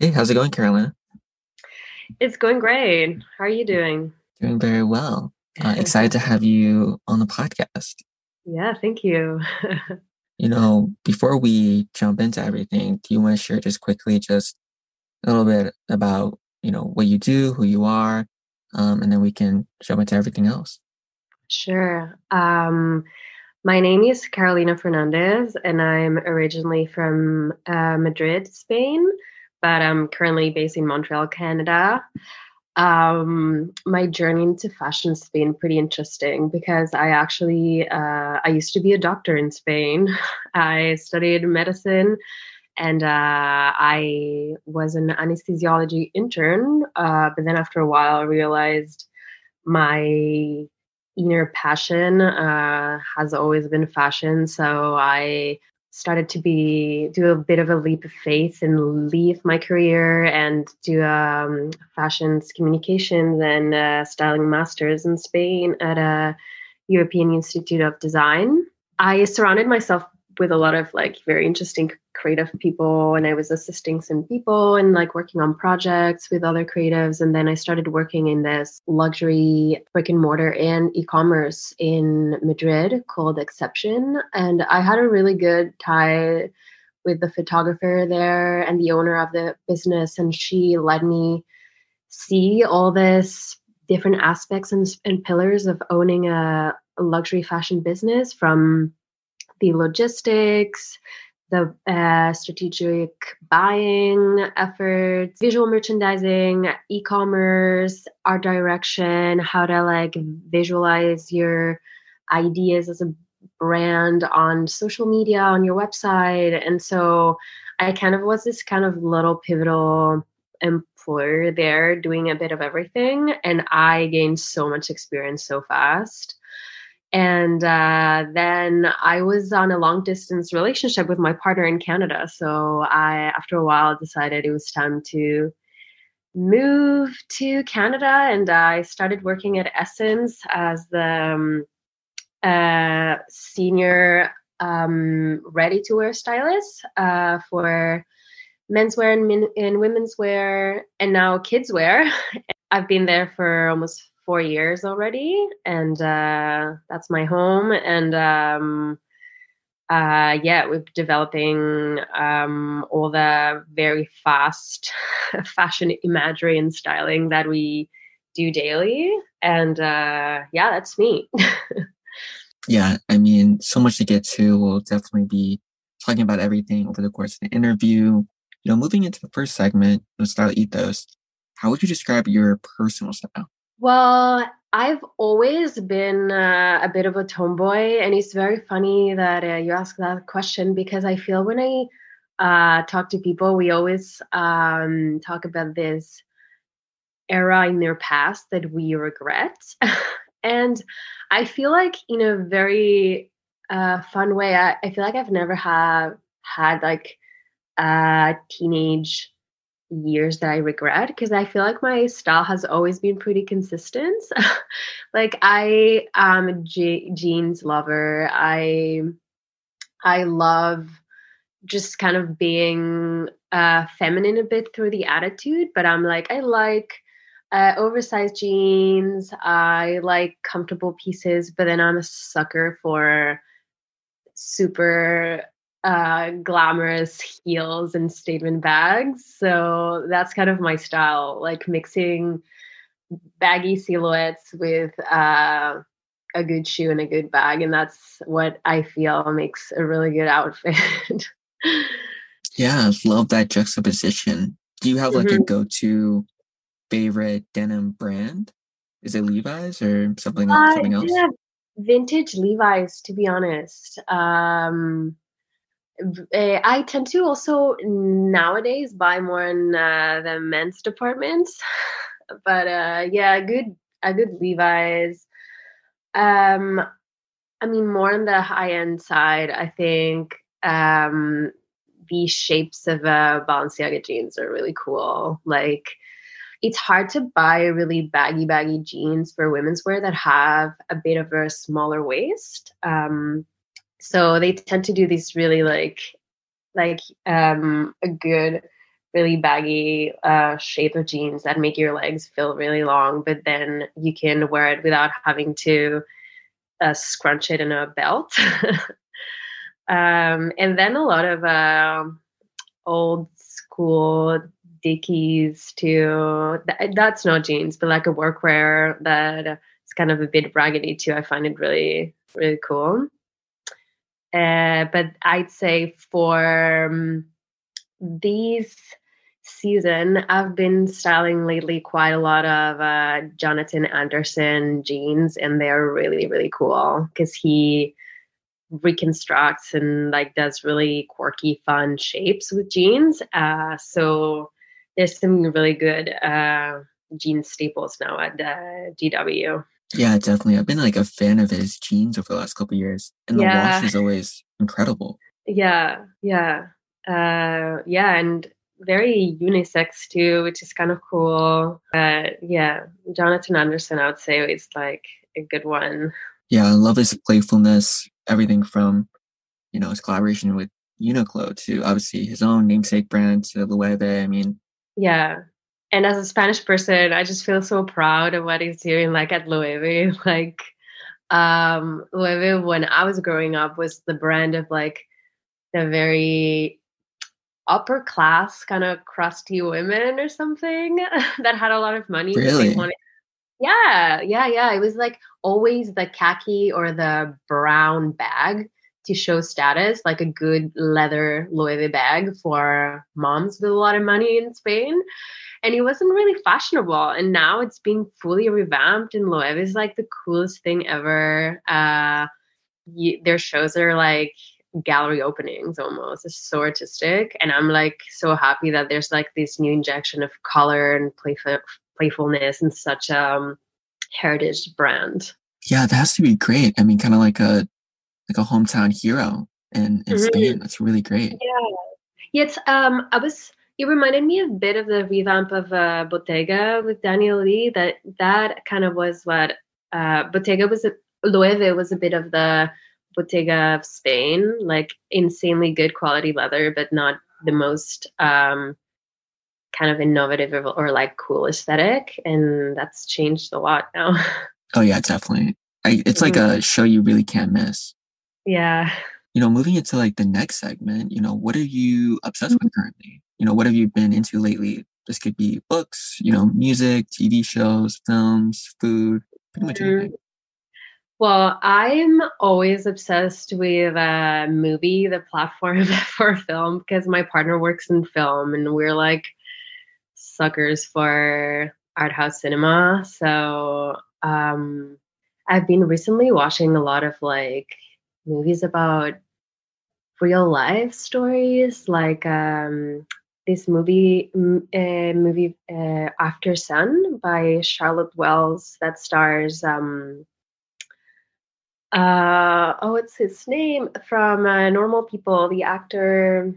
Hey, how's it going, Carolina? It's going great. How are you doing? Doing very well. Uh, excited to have you on the podcast. Yeah, thank you. You know, before we jump into everything, do you want to share just quickly just a little bit about, you know, what you do, who you are, um, and then we can jump into everything else. Sure. Um, my name is Carolina Fernandez, and I'm originally from uh, Madrid, Spain, but I'm currently based in Montreal, Canada. Um, my journey into fashion has been pretty interesting because I actually uh, I used to be a doctor in Spain. I studied medicine, and uh, I was an anesthesiology intern. Uh, but then after a while, I realized my inner passion uh, has always been fashion. So I started to be do a bit of a leap of faith and leave my career and do um, fashions communications and uh, styling masters in Spain at a European Institute of Design. I surrounded myself with a lot of like very interesting creative people and I was assisting some people and like working on projects with other creatives and then I started working in this luxury brick and mortar and e-commerce in Madrid called Exception and I had a really good tie with the photographer there and the owner of the business and she let me see all this different aspects and, and pillars of owning a, a luxury fashion business from the logistics, the uh, strategic buying efforts, visual merchandising, e-commerce, art direction, how to like visualize your ideas as a brand on social media, on your website. And so I kind of was this kind of little pivotal employer there doing a bit of everything. And I gained so much experience so fast. And uh, then I was on a long distance relationship with my partner in Canada. So I, after a while, decided it was time to move to Canada. And I started working at SSENSE as the um, uh, senior um, ready to wear stylist uh, for menswear and, and women's wear and now kids wear. I've been there for almost four years already, and uh, that's my home. And um, uh, yeah, we're developing um, all the very fast fashion imagery and styling that we do daily. And uh, yeah, that's me. yeah, I mean, so much to get to. We'll definitely be talking about everything over the course of the interview. You know, moving into the first segment, the style ethos, how would you describe your personal style? Well, I've always been uh, a bit of a tomboy, and it's very funny that uh, you ask that question because I feel when I uh, talk to people, we always um, talk about this era in their past that we regret. and I feel like, in a very uh, fun way, I, I feel like I've never have had like a teenage years that I regret because I feel like my style has always been pretty consistent. like I am a je- jeans lover. I I love just kind of being uh, feminine a bit through the attitude, but I'm like I like uh, oversized jeans. I like comfortable pieces, but then I'm a sucker for super uh, glamorous heels and statement bags. So that's kind of my style, like mixing baggy silhouettes with uh, a good shoe and a good bag. And that's what I feel makes a really good outfit. yeah, love that juxtaposition. Do you have like mm-hmm. a go to favorite denim brand? Is it Levi's or something, uh, something else? Yeah, vintage Levi's, to be honest. Um, Eh, I tend to also nowadays buy more in uh, the men's departments, but uh, yeah, good a good Levi's. Um, I mean, more on the high end side, I think um, the shapes of uh, Balenciaga jeans are really cool. Like, it's hard to buy really baggy, baggy jeans for women's wear that have a bit of a smaller waist. Um, so they tend to do these really like like um a good really baggy uh, shape of jeans that make your legs feel really long, but then you can wear it without having to uh, scrunch it in a belt. um, and then a lot of uh, old school Dickies too. that's not jeans, but like a workwear that is kind of a bit raggedy too. I find it really, really cool. Uh, but I'd say for um, these season, I've been styling lately quite a lot of uh, Jonathan Anderson jeans, and they're really, really cool because he reconstructs and like does really quirky, fun shapes with jeans. Uh, so there's some really good uh, jean staples now at the JW. Yeah, definitely. I've been like a fan of his jeans over the last couple years, and yeah. the wash is always incredible. Yeah, yeah, uh, yeah, and very unisex too, which is kind of cool. But yeah, Jonathan Anderson, I would say, is like a good one. Yeah, I love his playfulness. Everything from, you know, his collaboration with Uniqlo to obviously his own namesake brand to Loewe. I mean, yeah. And as a Spanish person, I just feel so proud of what he's doing, like at Loewe. Like, um, Loewe, when I was growing up, was the brand of like the very upper class kind of crusty women or something that had a lot of money. Really? Yeah, yeah, yeah. It was like always the khaki or the brown bag to show status, like a good leather Loewe bag for moms with a lot of money in Spain. And it wasn't really fashionable. And now it's being fully revamped, and Loewe is like the coolest thing ever. Uh, you, their shows are like gallery openings almost. It's so artistic. And I'm like so happy that there's like this new injection of color and playful, playfulness and such a um, heritage brand. Yeah, that has to be great. I mean, kind of like a like a hometown hero in, in mm-hmm. Spain. That's really great. Yeah. Yeah, it's um I was it reminded me a bit of the revamp of uh, Bottega with Daniel Lee. That that kind of was what uh, Bottega was. A, Loewe was a bit of the Bottega of Spain, like insanely good quality leather, but not the most um, kind of innovative or, or like cool aesthetic. And that's changed a lot now. Oh yeah, definitely. I, it's like mm-hmm. a show you really can't miss. Yeah. You know, moving into like the next segment, you know, what are you obsessed mm-hmm. with currently? You know, what have you been into lately? This could be books, you know, music, TV shows, films, food, pretty much mm-hmm. anything. Well, I'm always obsessed with a movie, the platform for film, because my partner works in film and we're like suckers for art house cinema. So um, I've been recently watching a lot of like movies about real life stories, like um, this movie, uh, movie uh, Aftersun by Charlotte Wells that stars um, uh, oh, it's his name from uh, Normal People? The actor,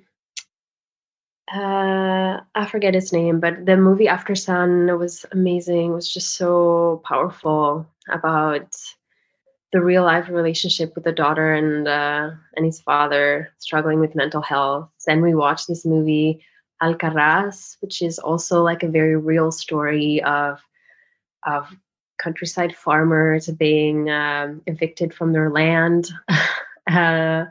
uh, I forget his name, but the movie Aftersun was amazing. It was just so powerful about the real life relationship with the daughter and uh, and his father struggling with mental health. Then we watched this movie Alcarrás, which is also like a very real story of of countryside farmers being um, evicted from their land. uh,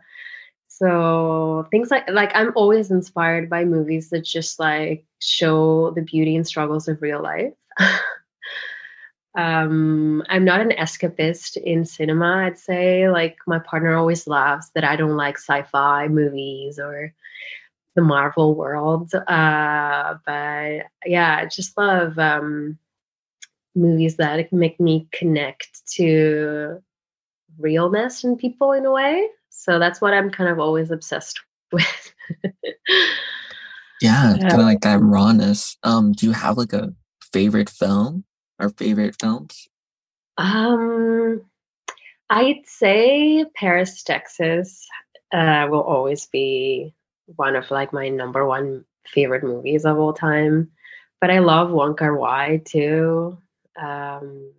so things like like I'm always inspired by movies that just like show the beauty and struggles of real life. um, I'm not an escapist in cinema. I'd say like my partner always laughs that I don't like sci-fi movies or the Marvel world. Uh, but yeah, I just love um, movies that make me connect to realness in people in a way. So that's what I'm kind of always obsessed with. yeah, kind of like that rawness. Um, do you have like a favorite film or favorite films? Um, I'd say Paris, Texas, uh, will always be one of like my number one favorite movies of all time. But I love Wong Kar Wai too um,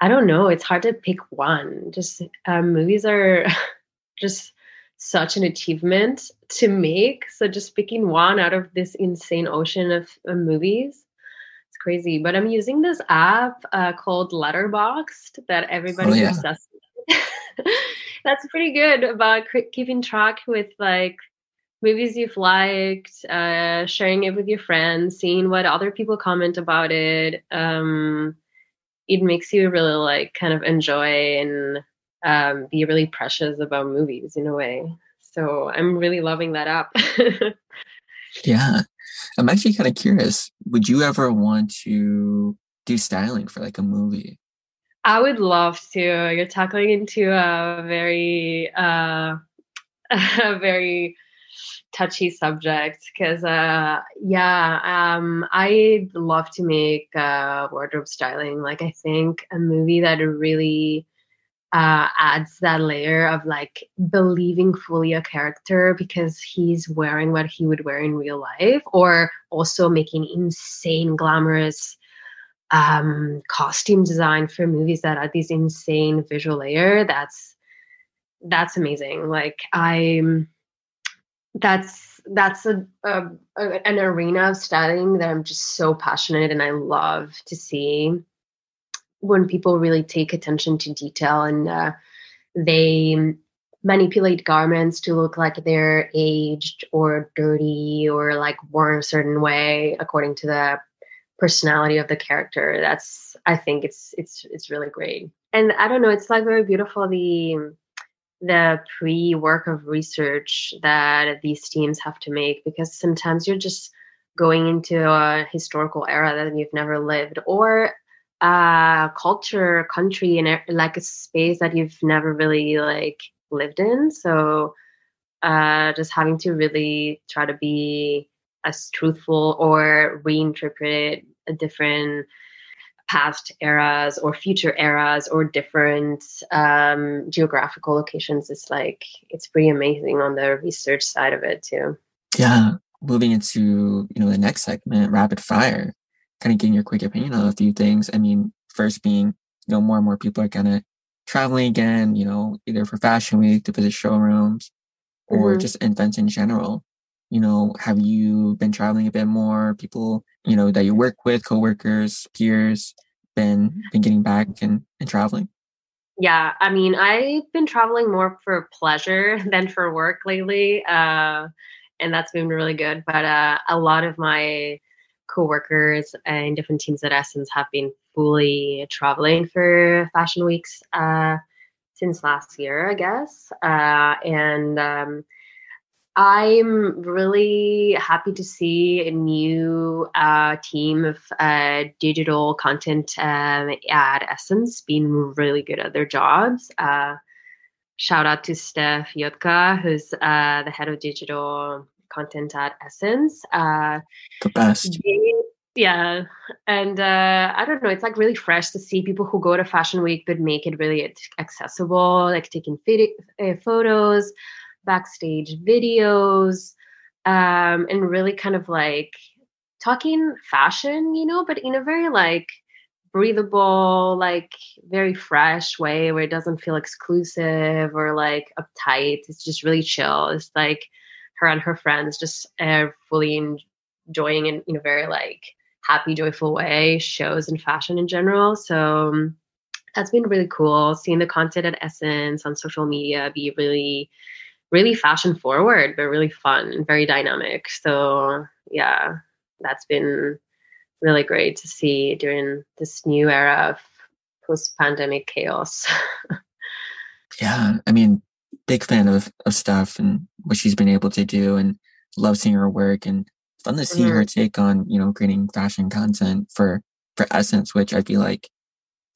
I don't know. It's hard to pick one. Just um, movies are just such an achievement to make. So just picking one out of this insane ocean of, of movies, it's crazy. But I'm using this app uh, called Letterboxd that everybody's oh, yeah. obsessed with. That's pretty good about keeping track with like movies you've liked, uh, sharing it with your friends, seeing what other people comment about it. Um, it makes you really like kind of enjoy and um, be really precious about movies in a way. So I'm really loving that app. yeah. I'm actually kind of curious. Would you ever want to do styling for like a movie? I would love to. You're tackling into a very, uh, a very touchy subject because, uh, yeah, um, I'd love to make uh, wardrobe styling. Like, I think a movie that really uh, adds that layer of like believing fully a character because he's wearing what he would wear in real life, or also making insane, glamorous um, costume design for movies that add these insane visual layer. That's that's amazing. Like I'm, that's that's a, a, a an arena of studying that I'm just so passionate and I love to see. When people really take attention to detail and uh, they manipulate garments to look like they're aged or dirty or like worn a certain way according to the personality of the character that's i think it's it's it's really great. And i don't know it's like very beautiful the the pre work of research that these teams have to make because sometimes you're just going into a historical era that you've never lived or a culture country and like a space that you've never really like lived in. So uh just having to really try to be as truthful or reinterpret a different past eras or future eras or different um, geographical locations is like it's pretty amazing on the research side of it too yeah moving into you know the next segment rapid fire kind of getting your quick opinion on a few things. I mean, first being, you know, more and more people are kind of traveling again, you know, either for fashion week to visit showrooms or mm-hmm. just events in general. You know, have you been traveling a bit more? People, you know, that you work with, coworkers, peers, been been getting back and, and traveling? Yeah, I mean, I've been traveling more for pleasure than for work lately. Uh, and that's been really good. But uh, a lot of my coworkers and different teams at SSENSE have been fully traveling for fashion weeks uh, since last year, I guess. Uh, and um, I'm really happy to see a new uh, team of uh, digital content um, at SSENSE being really good at their jobs. Uh, shout out to Steff Yotka, who's uh, the head of digital content at SSENSE. Uh, the best. They, yeah, and uh, I don't know. It's like really fresh to see people who go to Fashion Week but make it really accessible, like taking uh, photos, backstage videos, um, and really kind of like talking fashion, you know, but in a very like breathable, like very fresh way where it doesn't feel exclusive or like uptight. It's just really chill. It's like her and her friends just uh, fully enjoying in, in a very like happy, joyful way shows and fashion in general. So um, that's been really cool. Seeing the content at SSENSE on social media be really, really fashion forward, but really fun and very dynamic. So yeah, that's been really great to see during this new era of post pandemic chaos. yeah. I mean, big fan of, of Steff and what she's been able to do and love seeing her work and fun to see mm-hmm. her take on, you know, creating fashion content for, for SSENSE, which I feel like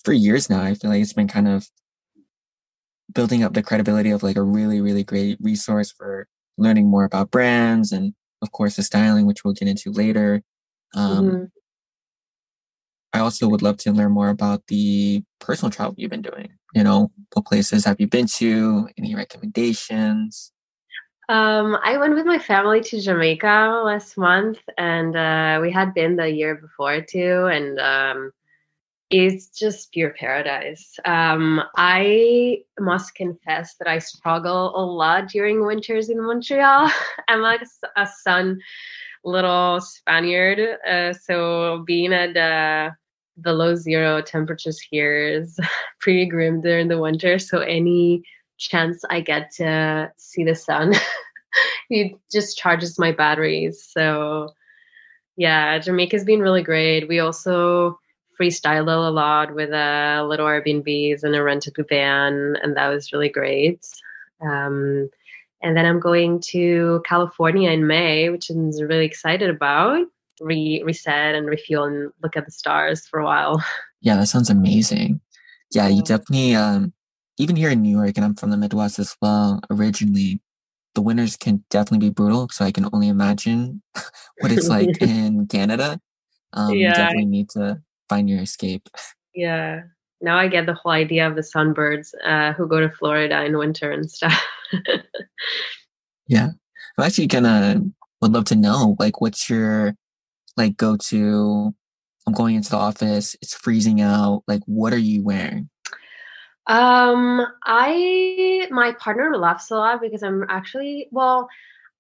for years now, I feel like it's been kind of building up the credibility of like a really, really great resource for learning more about brands and of course the styling, which we'll get into later. Um, mm-hmm. I also would love to learn more about the personal travel you've been doing. You know, what places have you been to? Any recommendations? Um, I went with my family to Jamaica last month, and uh, we had been the year before too. And um, It's just pure paradise. Um, I must confess that I struggle a lot during winters in Montreal. I'm like a sun little Spaniard, uh, so being at uh, the low zero temperatures here is pretty grim during the winter. So any chance I get to see the sun, it just charges my batteries. So yeah, Jamaica's been really great. We also freestyle a lot with a little Airbnbs and a rented van, and that was really great. Um, and then I'm going to California in May, which I'm really excited about. Re- reset and refuel and look at the stars for a while. Yeah, that sounds amazing. Yeah, you definitely, um, even here in New York, and I'm from the Midwest as well originally, the winters can definitely be brutal. So I can only imagine what it's like in Canada. Um, yeah. You definitely need to find your escape. Yeah. Now I get the whole idea of the sunbirds uh, who go to Florida in winter and stuff. yeah. I'm actually gonna would love to know like what's your like go to I'm going into the office, it's freezing out. Like what are you wearing? Um I my partner laughs a lot because I'm actually well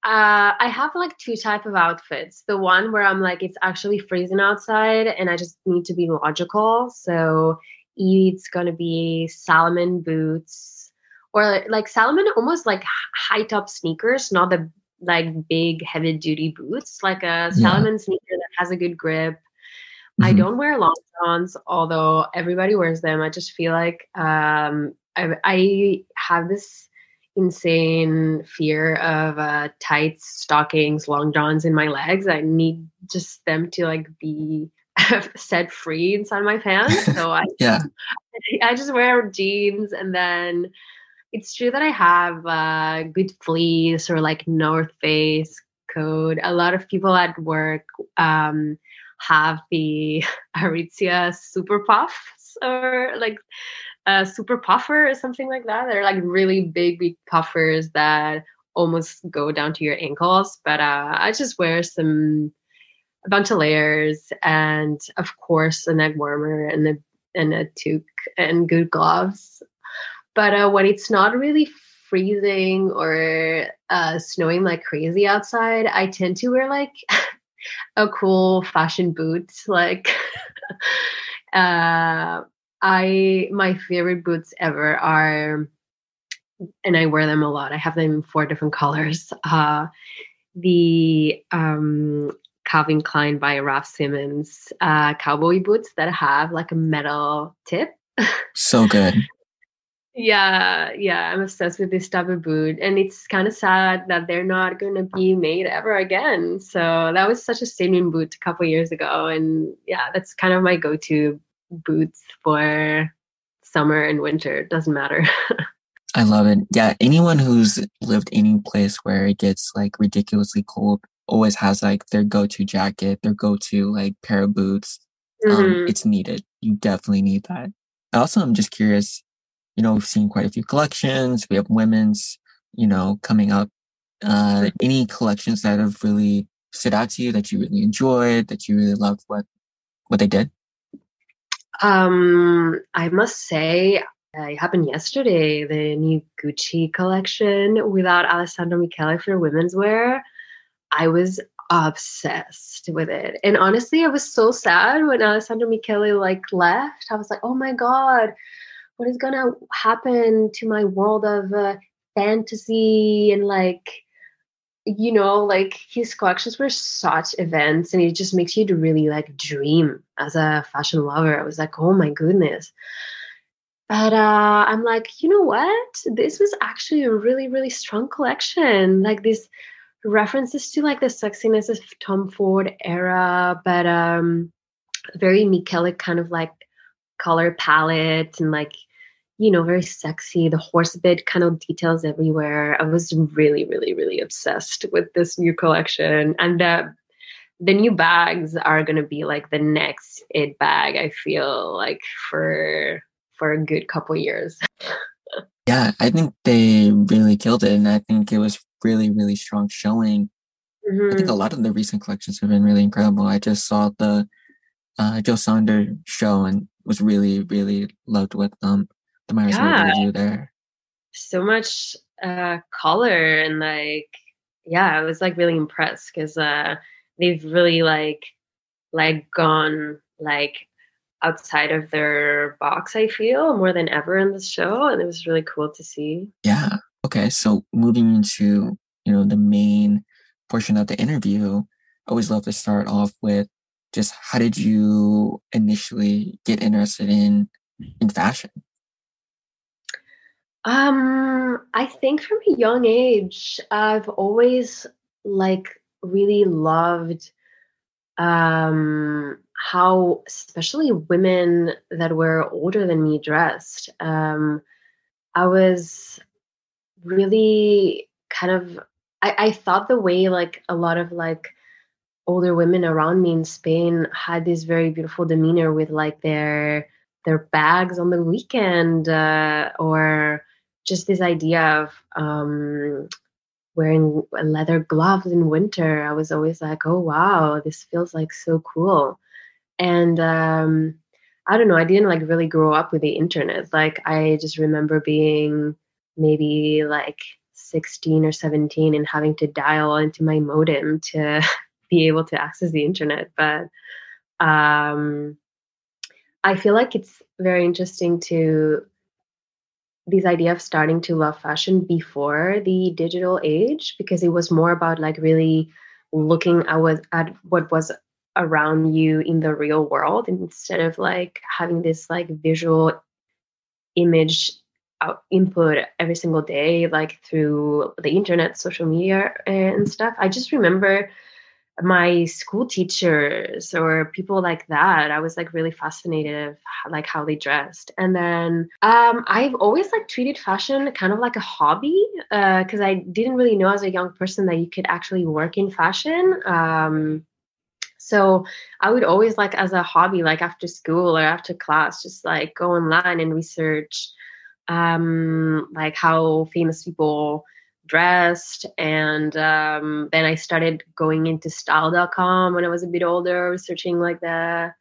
uh, I have like two type of outfits. The one where I'm like it's actually freezing outside and I just need to be logical. So it's gonna be Salomon boots or like Salomon almost like high top sneakers, not the like big heavy duty boots, like a Salomon yeah. sneaker that has a good grip. Mm-hmm. I don't wear long johns, although everybody wears them. I just feel like um, I, I have this insane fear of uh, tights, stockings, long johns in my legs. I need just them to like be set free inside my pants. So I yeah, I just wear jeans and then it's true that I have uh, good fleece or like North Face coat. A lot of people at work um, have the Aritzia Super Puffs or like a super puffer or something like that. They're like really big, big puffers that almost go down to your ankles. But uh, I just wear some a bunch of layers and of course a neck warmer and a and a toque and good gloves. But uh, when it's not really freezing or uh, snowing like crazy outside, I tend to wear like a cool fashion boot. Like, uh, I my favorite boots ever are, and I wear them a lot. I have them in four different colors. Uh, the um, Calvin Klein by Raf Simons uh, cowboy boots that have like a metal tip. So good. yeah, yeah, I'm obsessed with this type of boot, and it's kind of sad that they're not going to be made ever again. So that was such a statement boot a couple years ago, and yeah, that's kind of my go-to boots for summer and winter. It doesn't matter. I love it. Yeah, anyone who's lived any place where it gets like ridiculously cold always has like their go-to jacket, their go-to like pair of boots. Um, mm-hmm. Um, it's needed. You definitely need that. Also, I'm just curious. You know, we've seen quite a few collections. We have women's, you know, coming up. Uh, any collections that have really stood out to you that you really enjoyed, that you really loved what what they did? Um, I must say, uh, it happened yesterday. The new Gucci collection without Alessandro Michele for women's wear. I was obsessed with it. And honestly, I was so sad when Alessandro Michele like left. I was like, oh my God, what is gonna happen to my world of uh, fantasy and like you know, like his collections were such events and it just makes you to really like dream as a fashion lover. I was like, oh my goodness. But uh, I'm like, you know what? This was actually a really, really strong collection. Like this references to like the sexiness of Tom Ford era, but um very Michele kind of like color palette and like you know, very sexy. The horse bit kind of details everywhere. I was really, really, really obsessed with this new collection. And the the new bags are gonna be like the next it bag, I feel like for for a good couple years. yeah, I think they really killed it and I think it was really, really strong showing. Mm-hmm. I think a mm-hmm. lot of the recent collections have been really incredible. I just saw the uh, Jil Sander show and was really really loved with um the yeah. interview there. So much uh color and like yeah, I was like really impressed because uh they've really like like gone like outside of their box i feel more than ever in this show and it was really cool to see yeah okay so moving into you know the main portion of the interview i always love to start off with just how did you initially get interested in in fashion um i think from a young age i've always like really loved um how especially women that were older than me dressed um i was really kind of I, I thought the way like a lot of like older women around me in spain had this very beautiful demeanor with like their their bags on the weekend uh, or just this idea of um, wearing leather gloves in winter. I was always like oh wow this feels like so cool. And um, i don't know i didn't like really grow up with the internet. Like i just remember being maybe like 16 or 17 and having to dial into my modem to be able to access the internet. But um, i feel like it's very interesting to this idea of starting to love fashion before the digital age because it was more about like really looking at at what was around you in the real world instead of like having this like visual image out input every single day like through the internet social media and stuff. I just remember my school teachers or people like that i was like really fascinated of like how they dressed. And then um, i've always like treated fashion kind of like a hobby because uh, i didn't really know as a young person that you could actually work in fashion um, so I would always like as a hobby, like after school or after class, just like go online and research um like how famous people dressed and um then I started going into style.com when I was a bit older, researching like the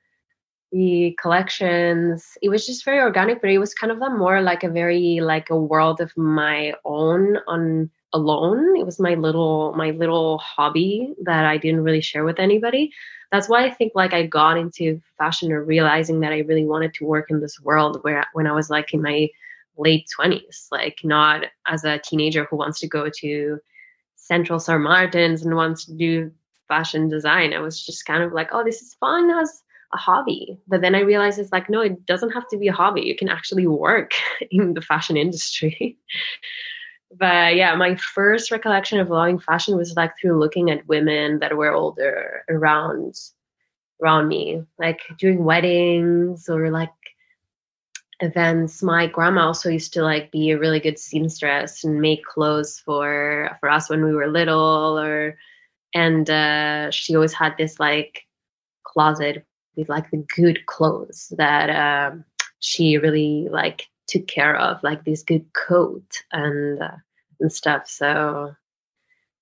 the collections. It was just very organic but it was kind of a more like a very like a world of my own on alone. It was my little my little hobby that i didn't really share with anybody. That's why i think like i got into fashion or realizing that i really wanted to work in this world where when i was like in my late 20s like not as a teenager who wants to go to central St. Martins and wants to do fashion design. I was just kind of like oh this is fun as a hobby. But then i realized it's like no it doesn't have to be a hobby. You can actually work in the fashion industry. But yeah, my first recollection of loving fashion was like through looking at women that were older around around me, like during weddings or like events. My grandma also used to like be a really good seamstress and make clothes for for us when we were little, or and uh, she always had this like closet with like the good clothes that um, she really like took care of, like this good coat and uh, and stuff. So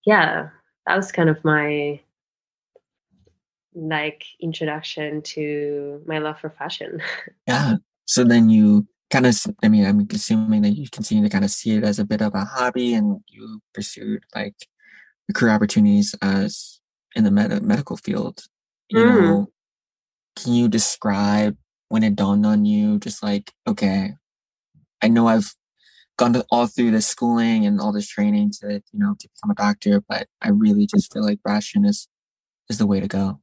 yeah, that was kind of my like introduction to my love for fashion. yeah. So then you kind of, I mean, I'm assuming that you continue to kind of see it as a bit of a hobby and you pursued like career opportunities as in the med- medical field. You mm. know, can you describe when it dawned on you, just like, okay, I know I've gone to, all through this schooling and all this training to, you know, to become a doctor, but I really just feel like fashion is is the way to go.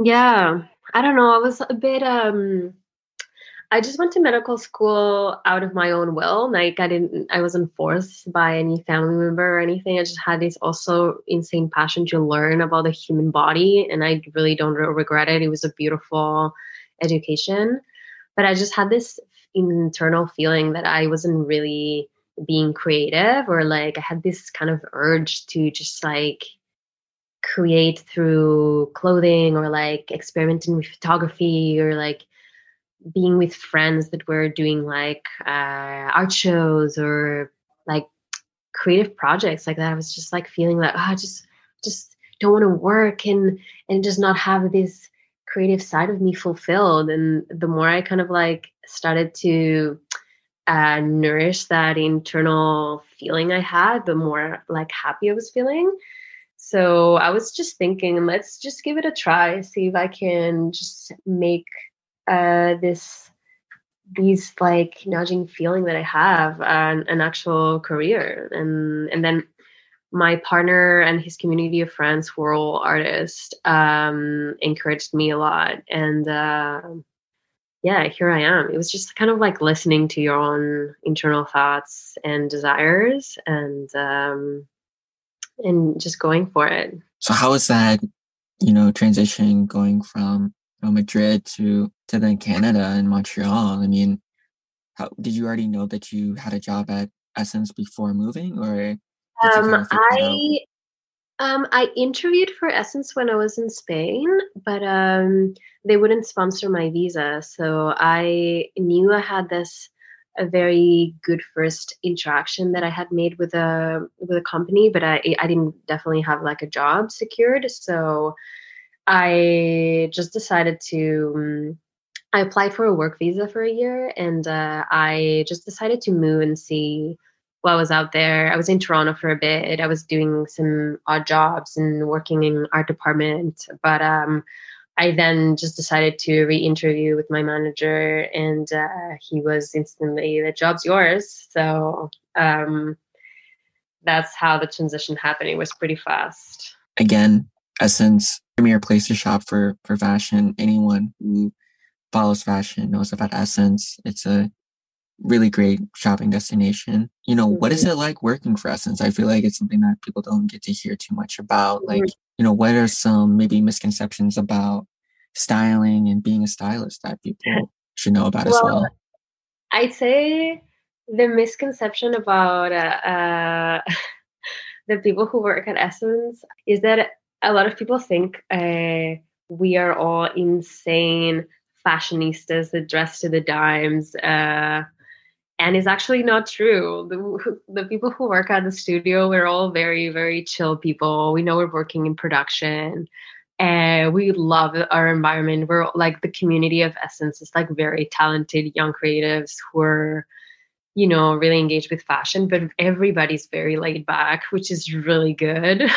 Yeah. I don't know. I was a bit um I just went to medical school out of my own will. Like I didn't I wasn't forced by any family member or anything. I just had this also insane passion to learn about the human body and I really don't regret it. It was a beautiful education. But I just had this internal feeling that I wasn't really being creative or like I had this kind of urge to just like create through clothing or like experimenting with photography or like being with friends that were doing like uh, art shows or like creative projects like that. I was just like feeling like oh, I just just don't want to work and and just not have this creative side of me fulfilled and the more i kind of like started to uh, nourish that internal feeling i had the more like happy i was feeling so i was just thinking let's just give it a try see if i can just make uh, this these like nudging feeling that i have an, an actual career. And and then my partner and his community of friends who are all artists um, encouraged me a lot. And uh, yeah here i am. It was just kind of like listening to your own internal thoughts and desires and um, and just going for it. So how is that you know transition going from know, madrid to to then canada and montreal i mean how did you already know that you had a job at SSENSE before moving or um, I um, I interviewed for SSENSE when I was in Spain, but um, they wouldn't sponsor my visa. So I knew I had this a very good first interaction that I had made with a with a company, but I I didn't definitely have like a job secured. So I just decided to. Um, I applied for a work visa for a year, and uh, I just decided to move and see I was out there. I was in Toronto for a bit. I was doing some odd jobs and working in art department, but um, I then just decided to re-interview with my manager, and uh, he was instantly, "The job's yours." So um, that's how the transition happened. It was pretty fast. Again, SSENSE, premier place to shop for for fashion. Anyone who follows fashion knows about SSENSE. It's a really great shopping destination. You know, what is mm-hmm. it like working for SSENSE? I feel like it's something that people don't get to hear too much about. Mm-hmm. Like, you know, what are some maybe misconceptions about styling and being a stylist that people should know about well, as well? I'd say the misconception about uh, uh, the people who work at SSENSE is that a lot of people think uh, we are all insane fashionistas that dress to the dimes uh, and it's actually not true. The, the people who work at the studio we're all very very chill people. We know we're working in production and we love our environment. We're like the community of SSENSE is like very talented young creatives who are you know really engaged with fashion but everybody's very laid back which is really good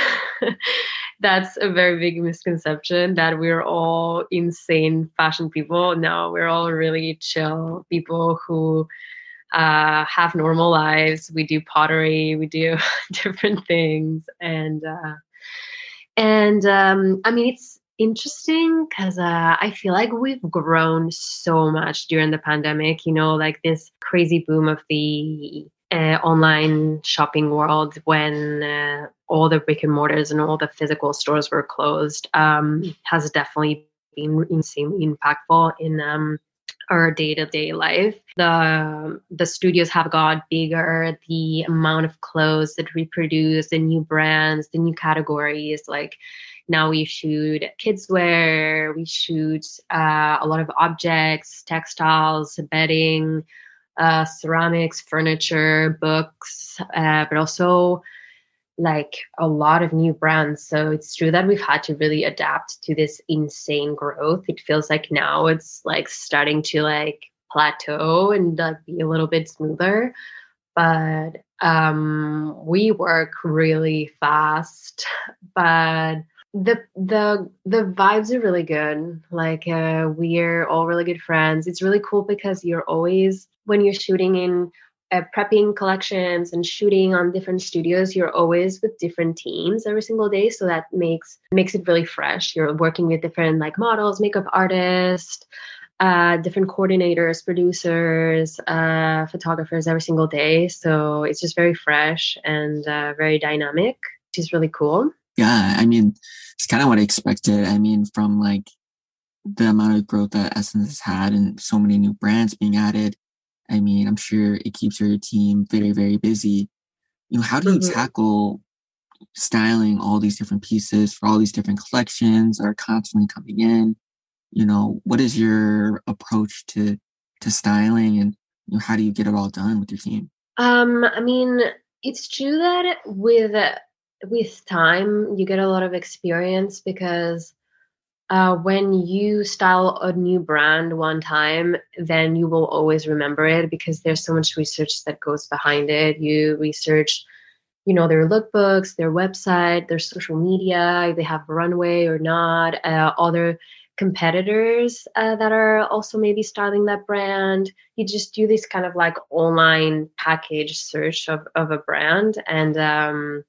that's a very big misconception that we're all insane fashion people no we're all really chill people who uh, have normal lives. We do pottery, we do different things, and uh, and um, I mean it's interesting because uh, I feel like we've grown so much during the pandemic. You know, like this crazy boom of the uh, online shopping world when uh, all the brick and mortars and all the physical stores were closed um, has definitely been insanely impactful in um, our day-to-day life. The the studios have got bigger. The amount of clothes that we produce the new brands the new categories like now we shoot kids wear we shoot uh, a lot of objects textiles bedding uh, ceramics furniture books uh, but also like a lot of new brands. So it's true that we've had to really adapt to this insane growth. It feels like now it's like starting to like plateau and like be a little bit smoother. But um we work really fast, but the the the vibes are really good like uh we're all really good friends it's really cool because you're always when you're shooting in uh, prepping collections and shooting on different studios you're always with different teams every single day. So that makes makes it really fresh. You're working with different like models makeup artists uh, different coordinators producers uh, photographers every single day. So it's just very fresh and uh, very dynamic which is really cool. Yeah i mean it's kind of what i expected. I mean from like the amount of growth that SSENSE has had and so many new brands being added I mean, I'm sure it keeps your team very, very busy. You know, how do you mm-hmm. tackle styling all these different pieces for all these different collections that are constantly coming in? You know, what is your approach to to styling, and you know, how do you get it all done with your team? Um, I mean, it's true that with with time you get a lot of experience because uh, when you style a new brand one time, then you will always remember it because there's so much research that goes behind it. You research, you know, their lookbooks, their website, their social media, they have a runway or not, uh, other competitors uh, that are also maybe styling that brand. You just do this kind of like online package search of, of a brand and um,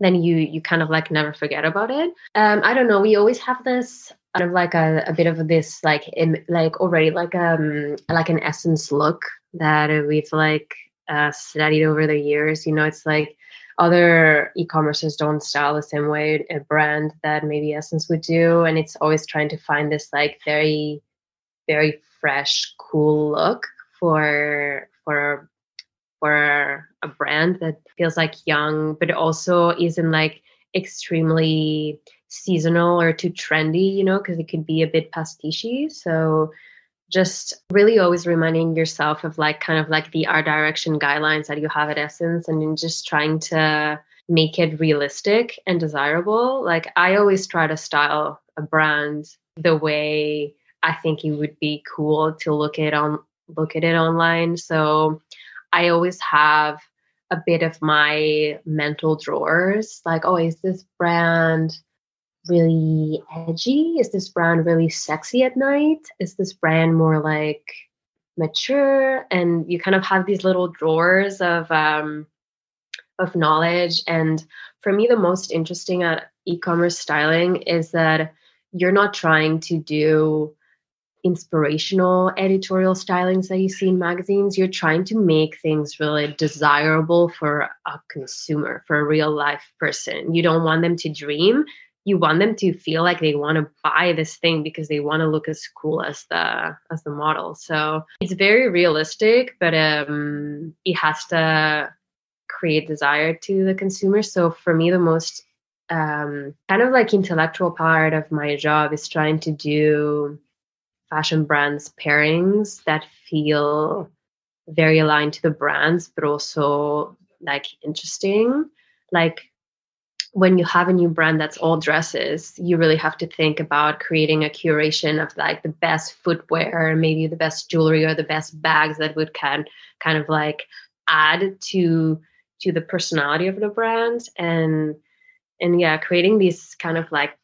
then you you kind of like never forget about it. Um, I don't know. We always have this kind of like a, a bit of this like in like already like um like an SSENSE look that we've like uh, studied over the years. You know, it's like other e-commerces don't style the same way a brand that maybe SSENSE would do, and it's always trying to find this like very very fresh, cool look for for for a brand that feels like young, but also isn't like extremely seasonal or too trendy, you know, because it could be a bit pastichy. So just really always reminding yourself of like kind of like the art direction guidelines that you have at SSENSE and just trying to make it realistic and desirable. Like I always try to style a brand the way I think it would be cool to look at on look at it online. So I always have a bit of my mental drawers like, oh, is this brand really edgy? Is this brand really sexy at night? Is this brand more like mature? And you kind of have these little drawers of um, of knowledge. And for me, the most interesting at e-commerce styling is that you're not trying to do inspirational editorial stylings that you see in magazines, you're trying to make things really desirable for a consumer, for a real life person. You don't want them to dream. You want them to feel like they want to buy this thing because they want to look as cool as the as the model. So it's very realistic, but um, it has to create desire to the consumer. So for me, the most um, kind of like intellectual part of my job is trying to do fashion brands pairings that feel very aligned to the brands, but also like interesting. Like when you have a new brand that's all dresses, you really have to think about creating a curation of like the best footwear, maybe the best jewelry or the best bags that would kind kind of like add to to the personality of the brand and and yeah, creating these kind of like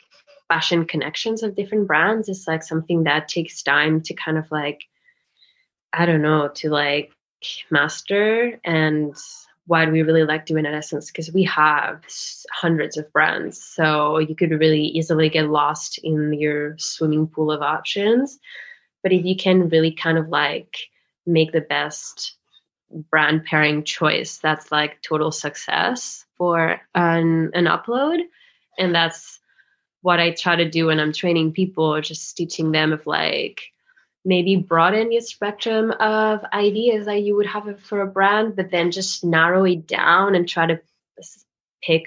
fashion connections of different brands is like something that takes time to kind of like i don't know to like master and why do we really like doing at SSENSE because we have hundreds of brands. So you could really easily get lost in your swimming pool of options. But if you can really kind of like make the best brand pairing choice that's like total success for an, an upload. And that's what I try to do when I'm training people, just teaching them of like maybe broaden your spectrum of ideas that you would have for a brand, but then just narrow it down and try to pick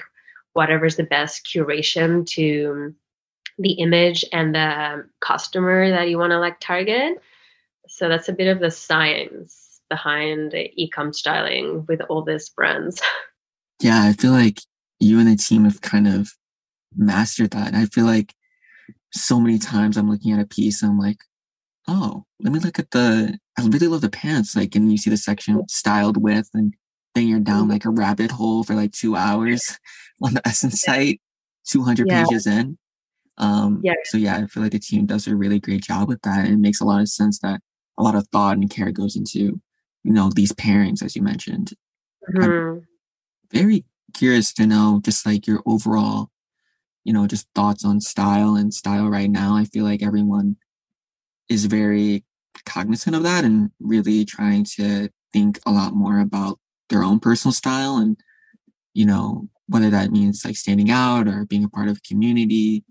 whatever's the best curation to the image and the customer that you want to like target. So that's a bit of the science behind ecom styling with all these brands. Yeah, I feel like you and the team have kind of mastered that. And I feel like so many times I'm looking at a piece and I'm like, oh, let me look at the, I really love the pants. Like, and you see the section styled with, and then you're down like a rabbit hole for like two hours on the SSENSE site, 200 yeah. pages in. Um, yeah. So yeah, I feel like the team does a really great job with that. And it makes a lot of sense that a lot of thought and care goes into, you know, these pairings, as you mentioned. Mm-hmm. Very curious to know just like your overall you know, just thoughts on style and style right now. I feel like everyone is very cognizant of that and really trying to think a lot more about their own personal style and, you know, whether that means like standing out or being a part of a community.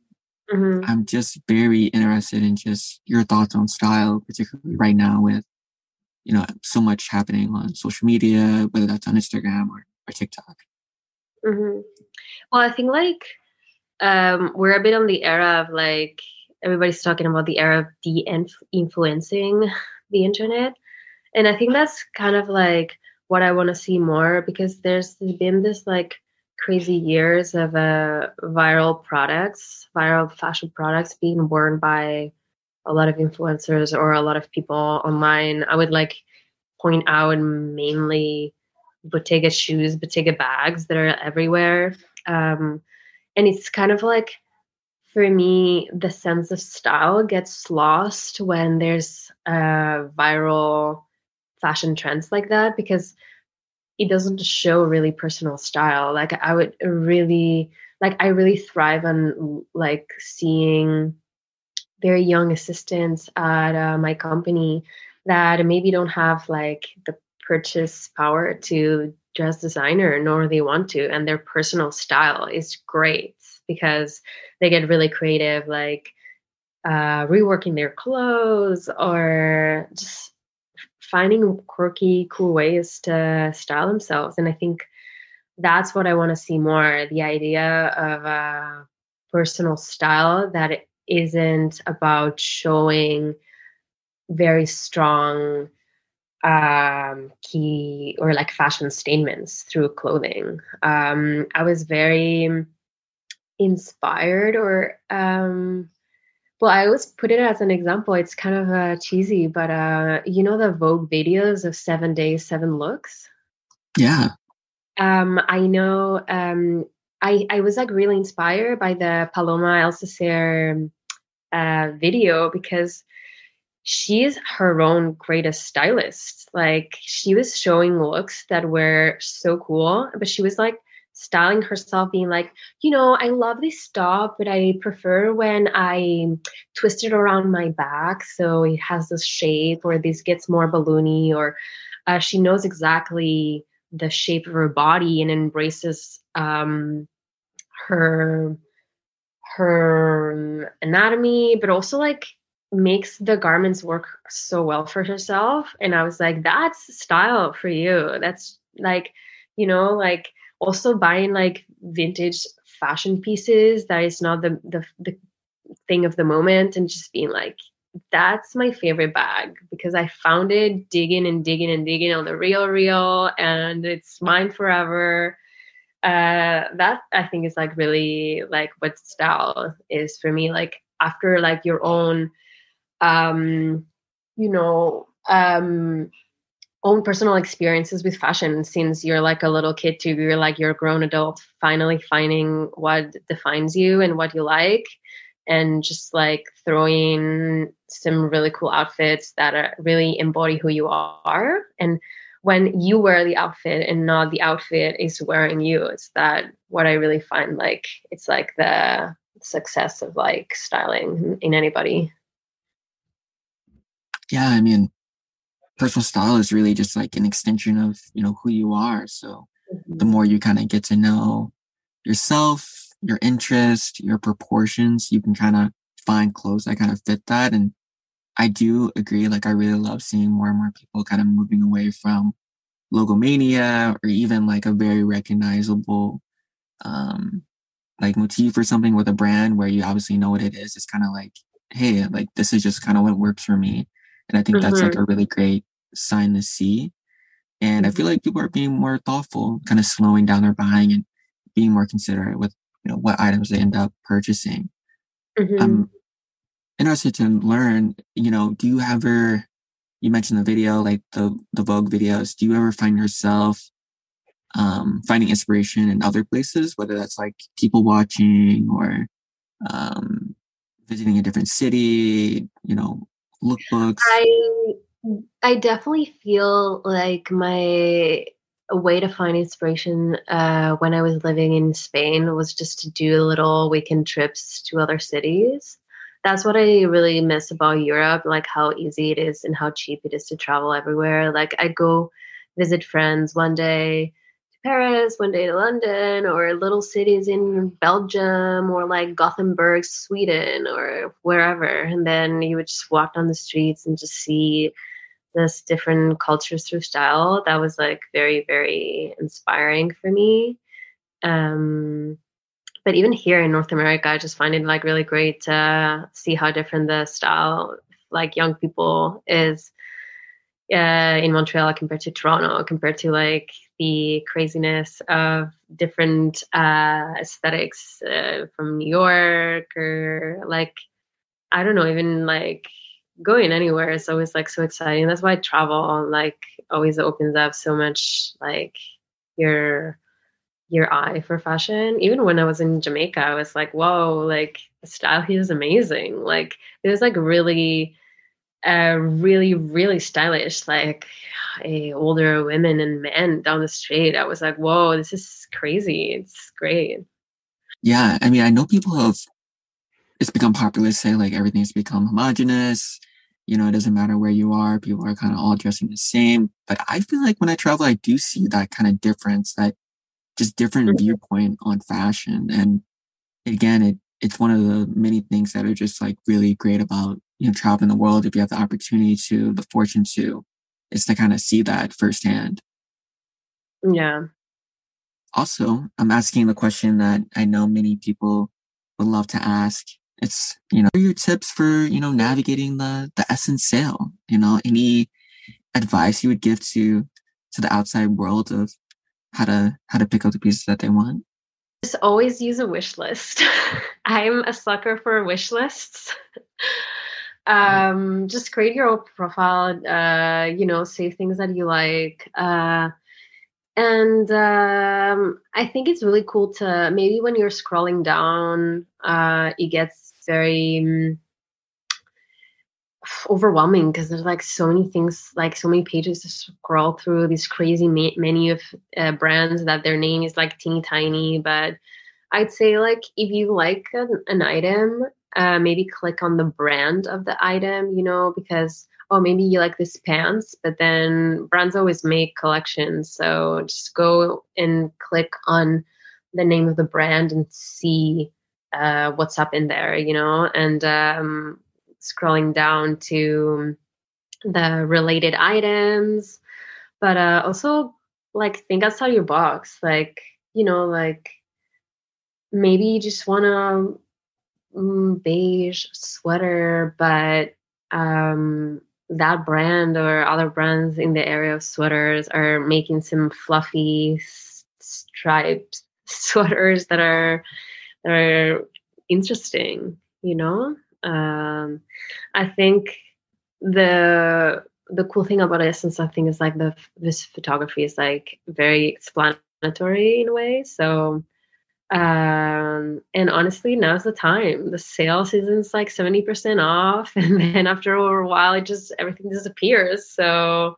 Mm-hmm. I'm just very interested in just your thoughts on style, particularly right now with, you know, so much happening on social media, whether that's on Instagram or, or TikTok. Mm-hmm. Well, I think like um, we're a bit on the era of like everybody's talking about the era of de-influencing the internet, and I think that's kind of like what I want to see more because there's been this like crazy years of uh, viral products, viral fashion products being worn by a lot of influencers or a lot of people online. I would like point out mainly Bottega shoes, Bottega bags that are everywhere. Um, and it's kind of like, for me, the sense of style gets lost when there's uh, viral fashion trends like that because it doesn't show really personal style. Like I would really like I really thrive on like seeing very young assistants at uh, my company that maybe don't have like the purchase power to dress designer nor they want to and their personal style is great because they get really creative like uh, reworking their clothes or just finding quirky, cool ways to style themselves. And I think that's what I want to see more the idea of a personal style that isn't about showing very strong um, key or like fashion statements through clothing. Um, I was very inspired or um, well, I always put it as an example. It's kind of uh, cheesy, but uh, you know the Vogue videos of seven days, seven looks. Yeah. Um, I know. Um, I I was like really inspired by the Paloma Alcacer uh, video because she's her own greatest stylist. Like she was showing looks that were so cool, but she was like styling herself being like you know i love this top but i prefer when i twist it around my back so it has this shape or this gets more balloony or uh, she knows exactly the shape of her body and embraces um, her her anatomy but also like makes the garments work so well for herself and i was like that's style for you that's like you know like also buying like vintage fashion pieces that is not the, the the thing of the moment and just being like that's my favorite bag because I found it digging and digging and digging on the real real and it's mine forever. Uh, that I think is like really like what style is for me. Like after like your own, um, you know, um, own personal experiences with fashion since you're like a little kid to you're like you're a grown adult finally finding what defines you and what you like and just like throwing some really cool outfits that are really embody who you are. And when you wear the outfit and not the outfit is wearing you it's that what i really find like it's like the success of like styling in anybody yeah i mean personal style is really just like an extension of you know who you are. So mm-hmm. the more you kind of get to know yourself your interest your proportions you can kind of find clothes that kind of fit that. And i do agree like i really love seeing more and more people kind of moving away from logomania or even like a very recognizable um like motif or something with a brand where you obviously know what it is. It's kind of like hey like this is just kind of what works for me and I think mm-hmm. that's like mm-hmm. a really great sign to see. And I feel mm-hmm. like people are being more thoughtful, kind of slowing down their buying and being more considerate with you know what items they end up purchasing. Mm-hmm. I'm interested to learn, you know, do you ever you mentioned the video, like the the Vogue videos, do you ever find yourself um, finding inspiration in other places, whether that's like people watching or um, visiting a different city, you know, lookbooks? I I definitely feel like my way to find inspiration uh, when I was living in Spain was just to do little weekend trips to other cities. That's what I really miss about Europe, like how easy it is and how cheap it is to travel everywhere. Like I go visit friends one day Paris, one day to London, or little cities in Belgium, or like Gothenburg, Sweden, or wherever. And then you would just walk down the streets and just see this different cultures through style. That was like very, very inspiring for me. Um, but even here in North America, I just find it like really great to see how different the style, like young people, is uh, in Montreal compared to Toronto, compared to like the craziness of different uh, aesthetics uh, from New York or like I don't know, even like going anywhere is always like so exciting. That's why travel like always opens up so much like your your eye for fashion. Even when I was in Jamaica, I was like, whoa, like the style here is amazing. Like there's like really uh really, really stylish, like a older women and men down the street. I was like, whoa, this is crazy. It's great. Yeah. I mean, I know people have it's become popular to say like everything's become homogenous. You know, it doesn't matter where you are, people are kind of all dressing the same. But I feel like when I travel, I do see that kind of difference, that just different mm-hmm. viewpoint on fashion. And again, it it's one of the many things that are just like really great about you know traveling the world if you have the opportunity to, the fortune to, is to kind of see that firsthand. Yeah. Also, I'm asking the question that I know many people would love to ask. It's you know your tips for you know navigating the the SSENSE sale you know any advice you would give to to the outside world of how to how to pick up the pieces that they want? Just always use a wish list. I'm a sucker for wish lists um just create your own profile uh you know say things that you like uh and um, I think it's really cool to maybe when you're scrolling down, uh, it gets very um, overwhelming because there's like so many things, like so many pages to scroll through. These crazy ma- many of uh, brands that their name is like teeny tiny. But I'd say like if you like an, an item, uh, maybe click on the brand of the item. You know because oh maybe you like this pants but then brands always make collections so just go and click on the name of the brand and see uh, what's up in there, you know, and um, scrolling down to the related items, but uh, also like think outside your box, like you know, like maybe you just want mm, beige sweater, but um, that brand or other brands in the area of sweaters are making some fluffy stripes sweaters that are that are interesting you know? Um, i think the the cool thing about SSENSE i think is like the this photography is like very explanatory in a way so um and honestly now's the time. The sale season's like 70% off and then after a while it just everything disappears. So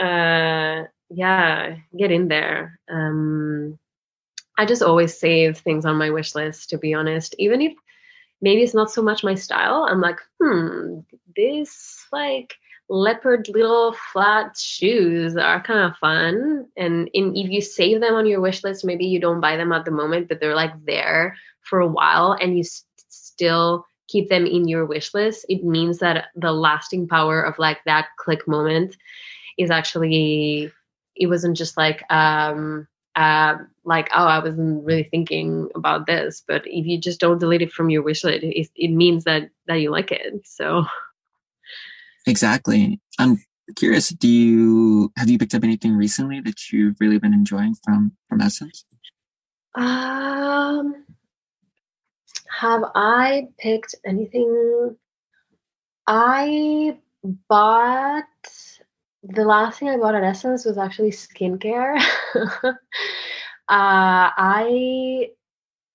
uh yeah get in there. Um I just always save things on my wish list, to be honest. Even if maybe it's not so much my style, I'm like, hmm, this like leopard little flat shoes are kind of fun. And in, if you save them on your wish list, maybe you don't buy them at the moment, but they're like there for a while and you st- still keep them in your wish list, it means that the lasting power of like that click moment is actually, it wasn't just like, um, uh, like, oh, I wasn't really thinking about this. But if you just don't delete it from your wish list, it, it means that that you like it. So exactly. I'm curious. Do you have you picked up anything recently that you've really been enjoying from from SSENSE? Um, have I picked anything? I bought the last thing I bought at SSENSE was actually skincare. uh, I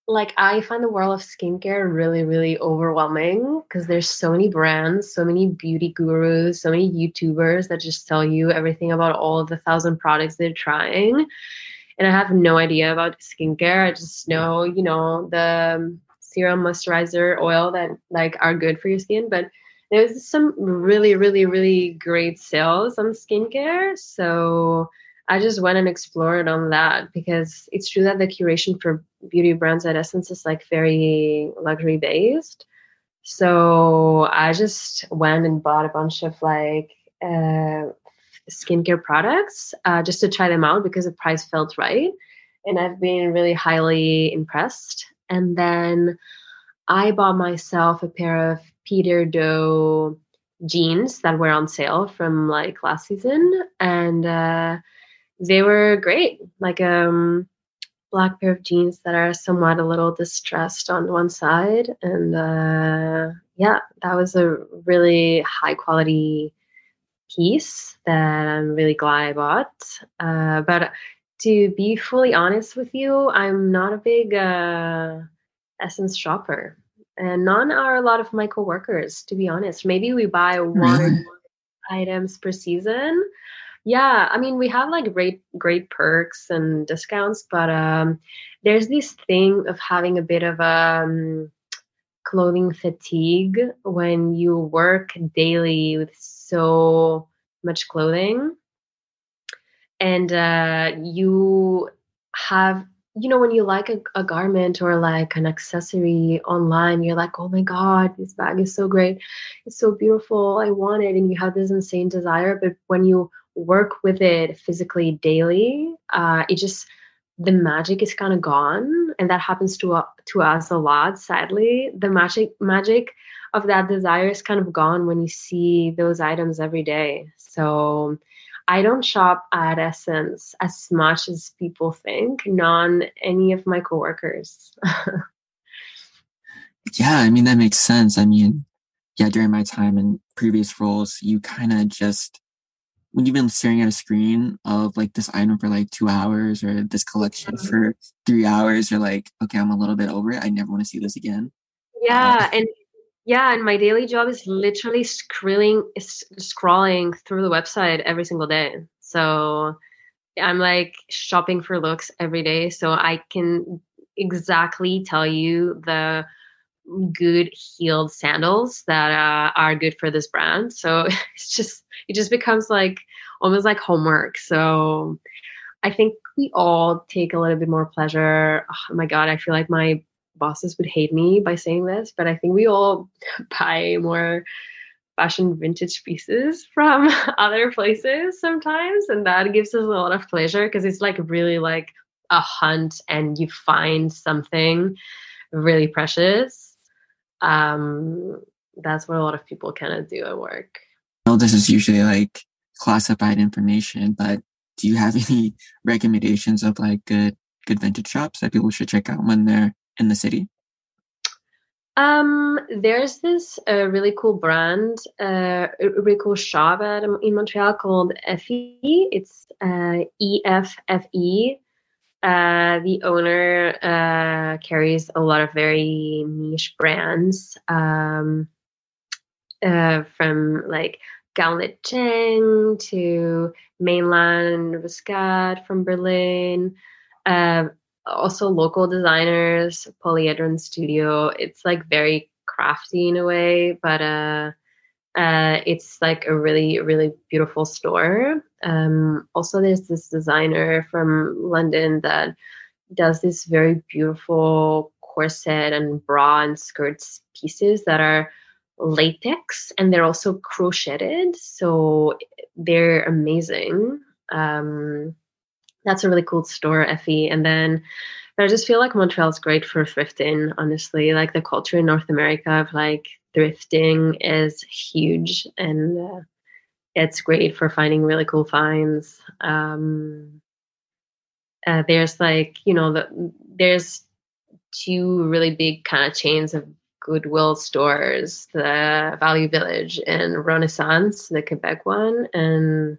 like I find the world of skincare really, really overwhelming because there's so many brands, so many beauty gurus, so many YouTubers that just tell you everything about all of the thousand products they're trying. And I have no idea about skincare. I just know, you know, the um, serum, moisturizer, oil that like are good for your skin, but there's some really, really, really great sales on skincare. So I just went and explored on that because it's true that the curation for beauty brands at SSENSE is like very luxury based. So I just went and bought a bunch of like uh, skincare products uh, just to try them out because the price felt right. And I've been really highly impressed. And then I bought myself a pair of Peter Do jeans that were on sale from like last season, and uh, they were great. Like um, black pair of jeans that are somewhat a little distressed on one side, and uh, yeah, that was a really high quality piece that I'm really glad I bought. Uh, but to be fully honest with you, I'm not a big uh, SSENSE shopper, and none are a lot of my coworkers. To be honest, maybe we buy one really? or two items per season. Yeah, I mean we have like great great perks and discounts, but um, there's this thing of having a bit of um, clothing fatigue when you work daily with so much clothing. And uh, you have you know when you like a, a, garment or like an accessory online you're like oh my god this bag is so great. It's so beautiful. I want it. And you have this insane desire but when you work with it physically daily uh, it just the magic is kind of gone and that happens to, uh, to us a lot sadly the magic magic of that desire is kind of gone when you see those items every day so I don't shop at SSENSE as much as people think, none any of my coworkers. yeah, I mean that makes sense. I mean, yeah, during my time in previous roles, you kind of just when you've been staring at a screen of like this item for like two hours or this collection mm-hmm. for three hours, you're like, okay, I'm a little bit over it. I never want to see this again. Yeah, uh, and yeah, and my daily job is literally scrolling scrolling through the website every single day. So I'm like shopping for looks every day, so I can exactly tell you the good heeled sandals that uh, are good for this brand. So it's just it just becomes like almost like homework. So I think we all take a little bit more pleasure. Oh my god, I feel like my bosses would hate me by saying this, but I think we all buy more fashion vintage pieces from other places sometimes and that gives us a lot of pleasure because it's like really like a hunt and you find something really precious um that's what a lot of people kind of do at work well this is usually like classified information but do you have any recommendations of like good good vintage shops that people should check out when they're in the city? Um, there's this uh, really cool brand, uh, really cool shop at, in Montreal called Effie. It's uh, EFFE. Uh, the owner uh, carries a lot of very niche brands um, uh, from like Gauntlett Cheng to Mainland Muscat from Berlin. Uh, also local designers, Polyhedron Studio. It's like very crafty in a way, but uh, it's like a really, really beautiful store. Um, also, there's this designer from London that does this very beautiful corset and bra and skirts pieces that are latex and they're also crocheted. So they're amazing. Um, that's a really cool store, Effie. And then I just feel like Montreal's great for thrifting, honestly. Like the culture in North America of like thrifting is huge and uh, it's great for finding really cool finds. Um, uh, there's like, you know, the, there's two really big kind of chains of Goodwill stores, the Value Village and Renaissance, the Quebec one. And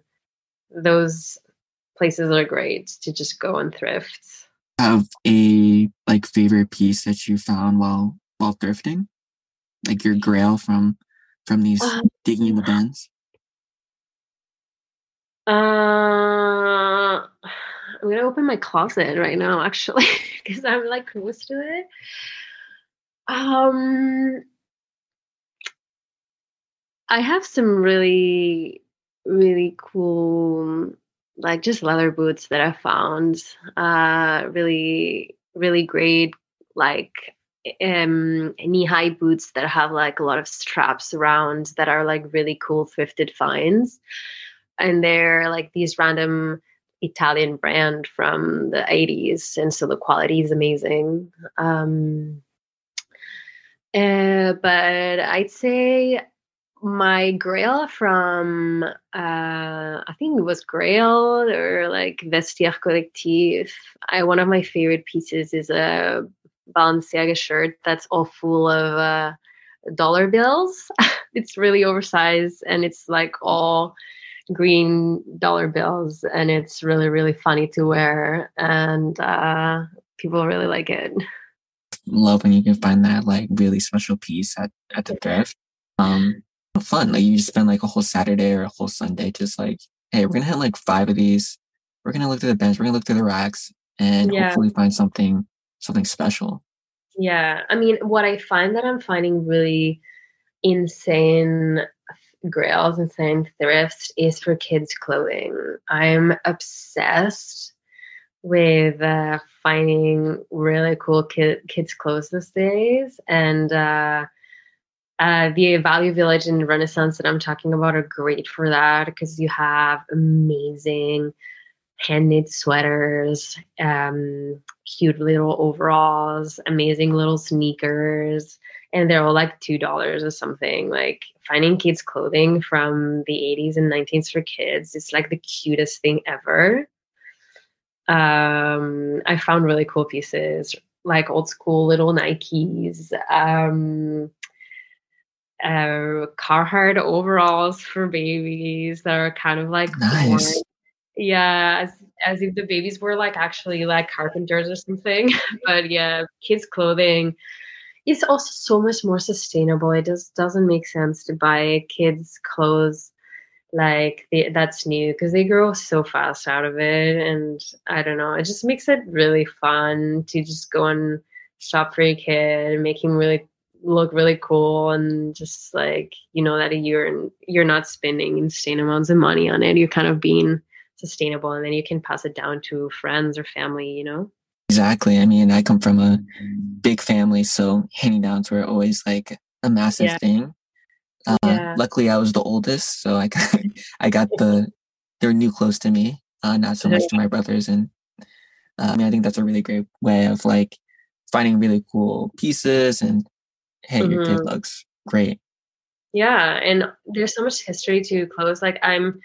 those places are great to just go and thrift. Have a like favorite piece that you found while while thrifting, like your grail from from these um, digging in the bins. Uh, I'm gonna open my closet right now, actually, because I'm like close to it. Um, I have some really, really cool like just leather boots that I found uh, really really great like um, knee high boots that have like a lot of straps around that are like really cool thrifted finds and they're like these random Italian brand from the 80s and so the quality is amazing um, uh, but I'd say my grail from uh, I think it was Grailed or like Vestiaire Collectif. I one of my favorite pieces is a Balenciaga shirt that's all full of uh, dollar bills. it's really oversized and it's like all green dollar bills and it's really really funny to wear and uh, people really like it. Love when you can find that like really special piece at, at the thrift. Um, fun. Like you just spend like a whole Saturday or a whole Sunday just like, hey, we're gonna have like five of these. We're gonna look through the bench. We're gonna look through the racks and yeah. hopefully find something something special. Yeah, I mean, what I find that I'm finding really insane grails, insane thrifts is for kids' clothing. I'm obsessed with uh, finding really cool kid, kids' clothes these days, and uh, uh, the Value Village and Renaissance that I'm talking about are great for that because you have amazing hand knit sweaters, um, cute little overalls, amazing little sneakers, and they're all like two dollars or something. Like finding kids' clothing from the 80s and 90s for kids, it's like the cutest thing ever. Um, I found really cool pieces, like old school little Nikes. Um, uh, Carhartt overalls for babies that are kind of like nice. Yeah, as, as if the babies were like actually like carpenters or something. but yeah, kids' clothing is also so much more sustainable. It just doesn't make sense to buy kids' clothes like they, that's new because they grow so fast out of it. And I don't know, it just makes it really fun to just go and shop for your kid and make him really look really cool and just like you know that you're you're not spending insane amounts of money on it you're kind of being sustainable and then you can pass it down to friends or family you know exactly i mean i come from a big family so handing downs were always like a massive yeah. thing uh, yeah. luckily i was the oldest so i got i got the they're new close to me uh, not so much to my brothers and uh, i mean i think that's a really great way of like finding really cool pieces and hey mm-hmm. your kid mm-hmm. looks great yeah and there's so much history to clothes like i'm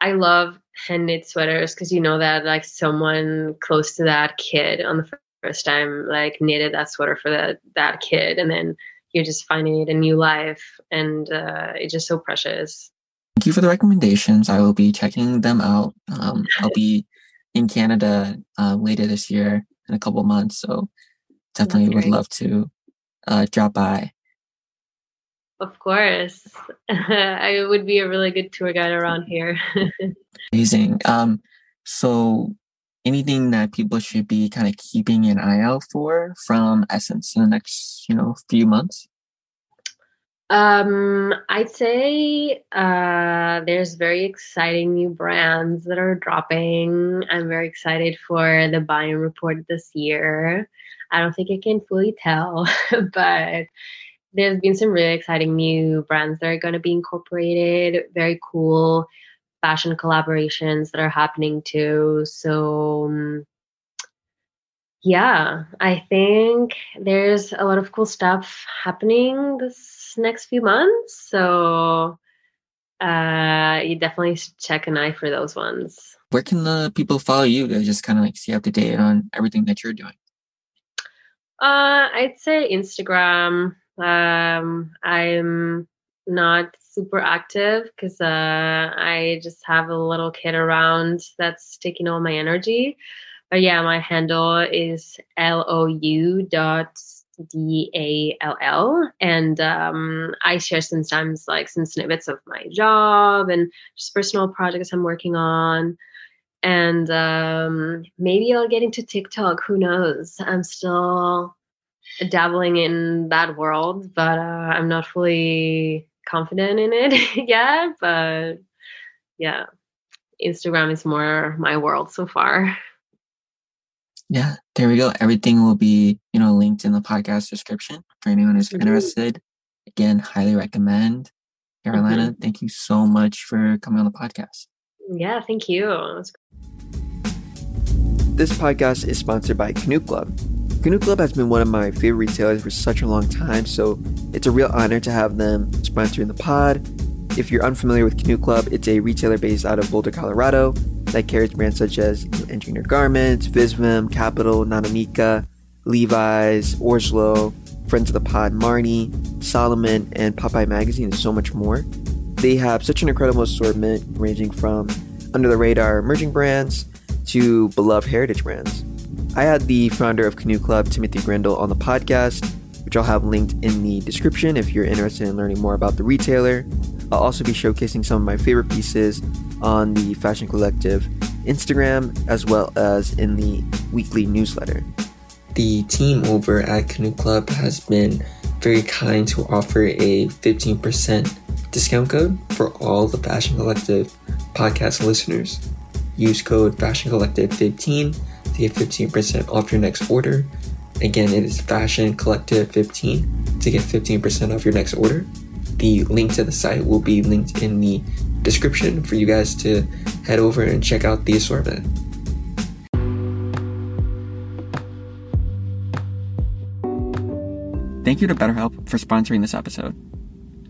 I love hand knit sweaters because you know that like someone close to that kid on the first time like knitted that sweater for that that kid, and then you're just finding it a new life, and uh, it's just so precious. Thank you for the recommendations. I will be checking them out. Um, I'll be in Canada uh, later this year in a couple months, so definitely would love to uh, drop by. Of course. I would be a really good tour guide around here. Amazing. Um, so anything that people should be kind of keeping an eye out for from SSENSE in the next, you know, few months? Um, I'd say uh, there's very exciting new brands that are dropping. I'm very excited for the buy-in report this year. I don't think I can fully tell, but there's been some really exciting new brands that are going to be incorporated, very cool fashion collaborations that are happening too. So, um, yeah, I think there's a lot of cool stuff happening this next few months. So, uh, you definitely should check an eye for those ones. Where can the people follow you to just kind of like see up to date on everything that you're doing? Uh, I'd say Instagram, um, I'm not super active because uh, I just have a little kid around that's taking all my energy. But yeah, my handle is lou dot D A L L, and um, I share sometimes like some snippets of my job and just personal projects I'm working on. And um, maybe I'll get into TikTok. Who knows? I'm still dabbling in that world, but uh, I'm not fully confident in it yet. But yeah, Instagram is more my world so far. Yeah, there we go. Everything will be, you know, linked in the podcast description for anyone who's mm-hmm. interested. Again, highly recommend. Carolina, mm-hmm. thank you so much for coming on the podcast. Yeah, thank you. This podcast is sponsored by Canoe Club Canoe Club has been one of my favorite retailers for such a long time, so it's a real honor to have them sponsoring the pod. If you're unfamiliar with Canoe Club, it's a retailer based out of Boulder, Colorado that carries brands such as Engineered Garments, Visvim, Kapital, nanamica, Levi's, orSlow, Friends of the Pod, Marni, Salomon, and Popeye Magazine, and so much more. They have such an incredible assortment ranging from under the radar emerging brands to beloved heritage brands. I had the founder of Canoe Club, Timothy Grindle, on the podcast, which I'll have linked in the description if you're interested in learning more about the retailer. I'll also be showcasing some of my favorite pieces on the Fashion Collective Instagram as well as in the weekly newsletter. The team over at Canoe Club has been very kind to offer a 15% discount code for all the Fashion Collective podcast listeners. Use code Fashion Collective 15 get 15% off your next order. Again, it is Fashion Collective 15 to get 15% off your next order. The link to the site will be linked in the description for you guys to head over and check out the assortment. Thank you to BetterHelp for sponsoring this episode.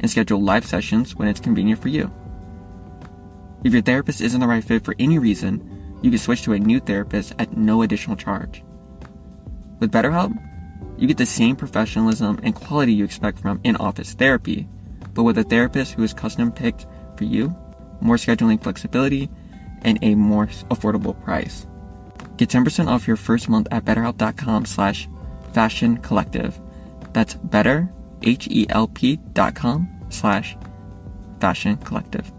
and schedule live sessions when it's convenient for you. If your therapist isn't the right fit for any reason, you can switch to a new therapist at no additional charge. With BetterHelp, you get the same professionalism and quality you expect from in office therapy, but with a therapist who is custom picked for you, more scheduling flexibility, and a more affordable price. Get 10% off your first month at betterhelp.com slash fashion collective. That's better, H-E-L-P dot com slash fashion collective.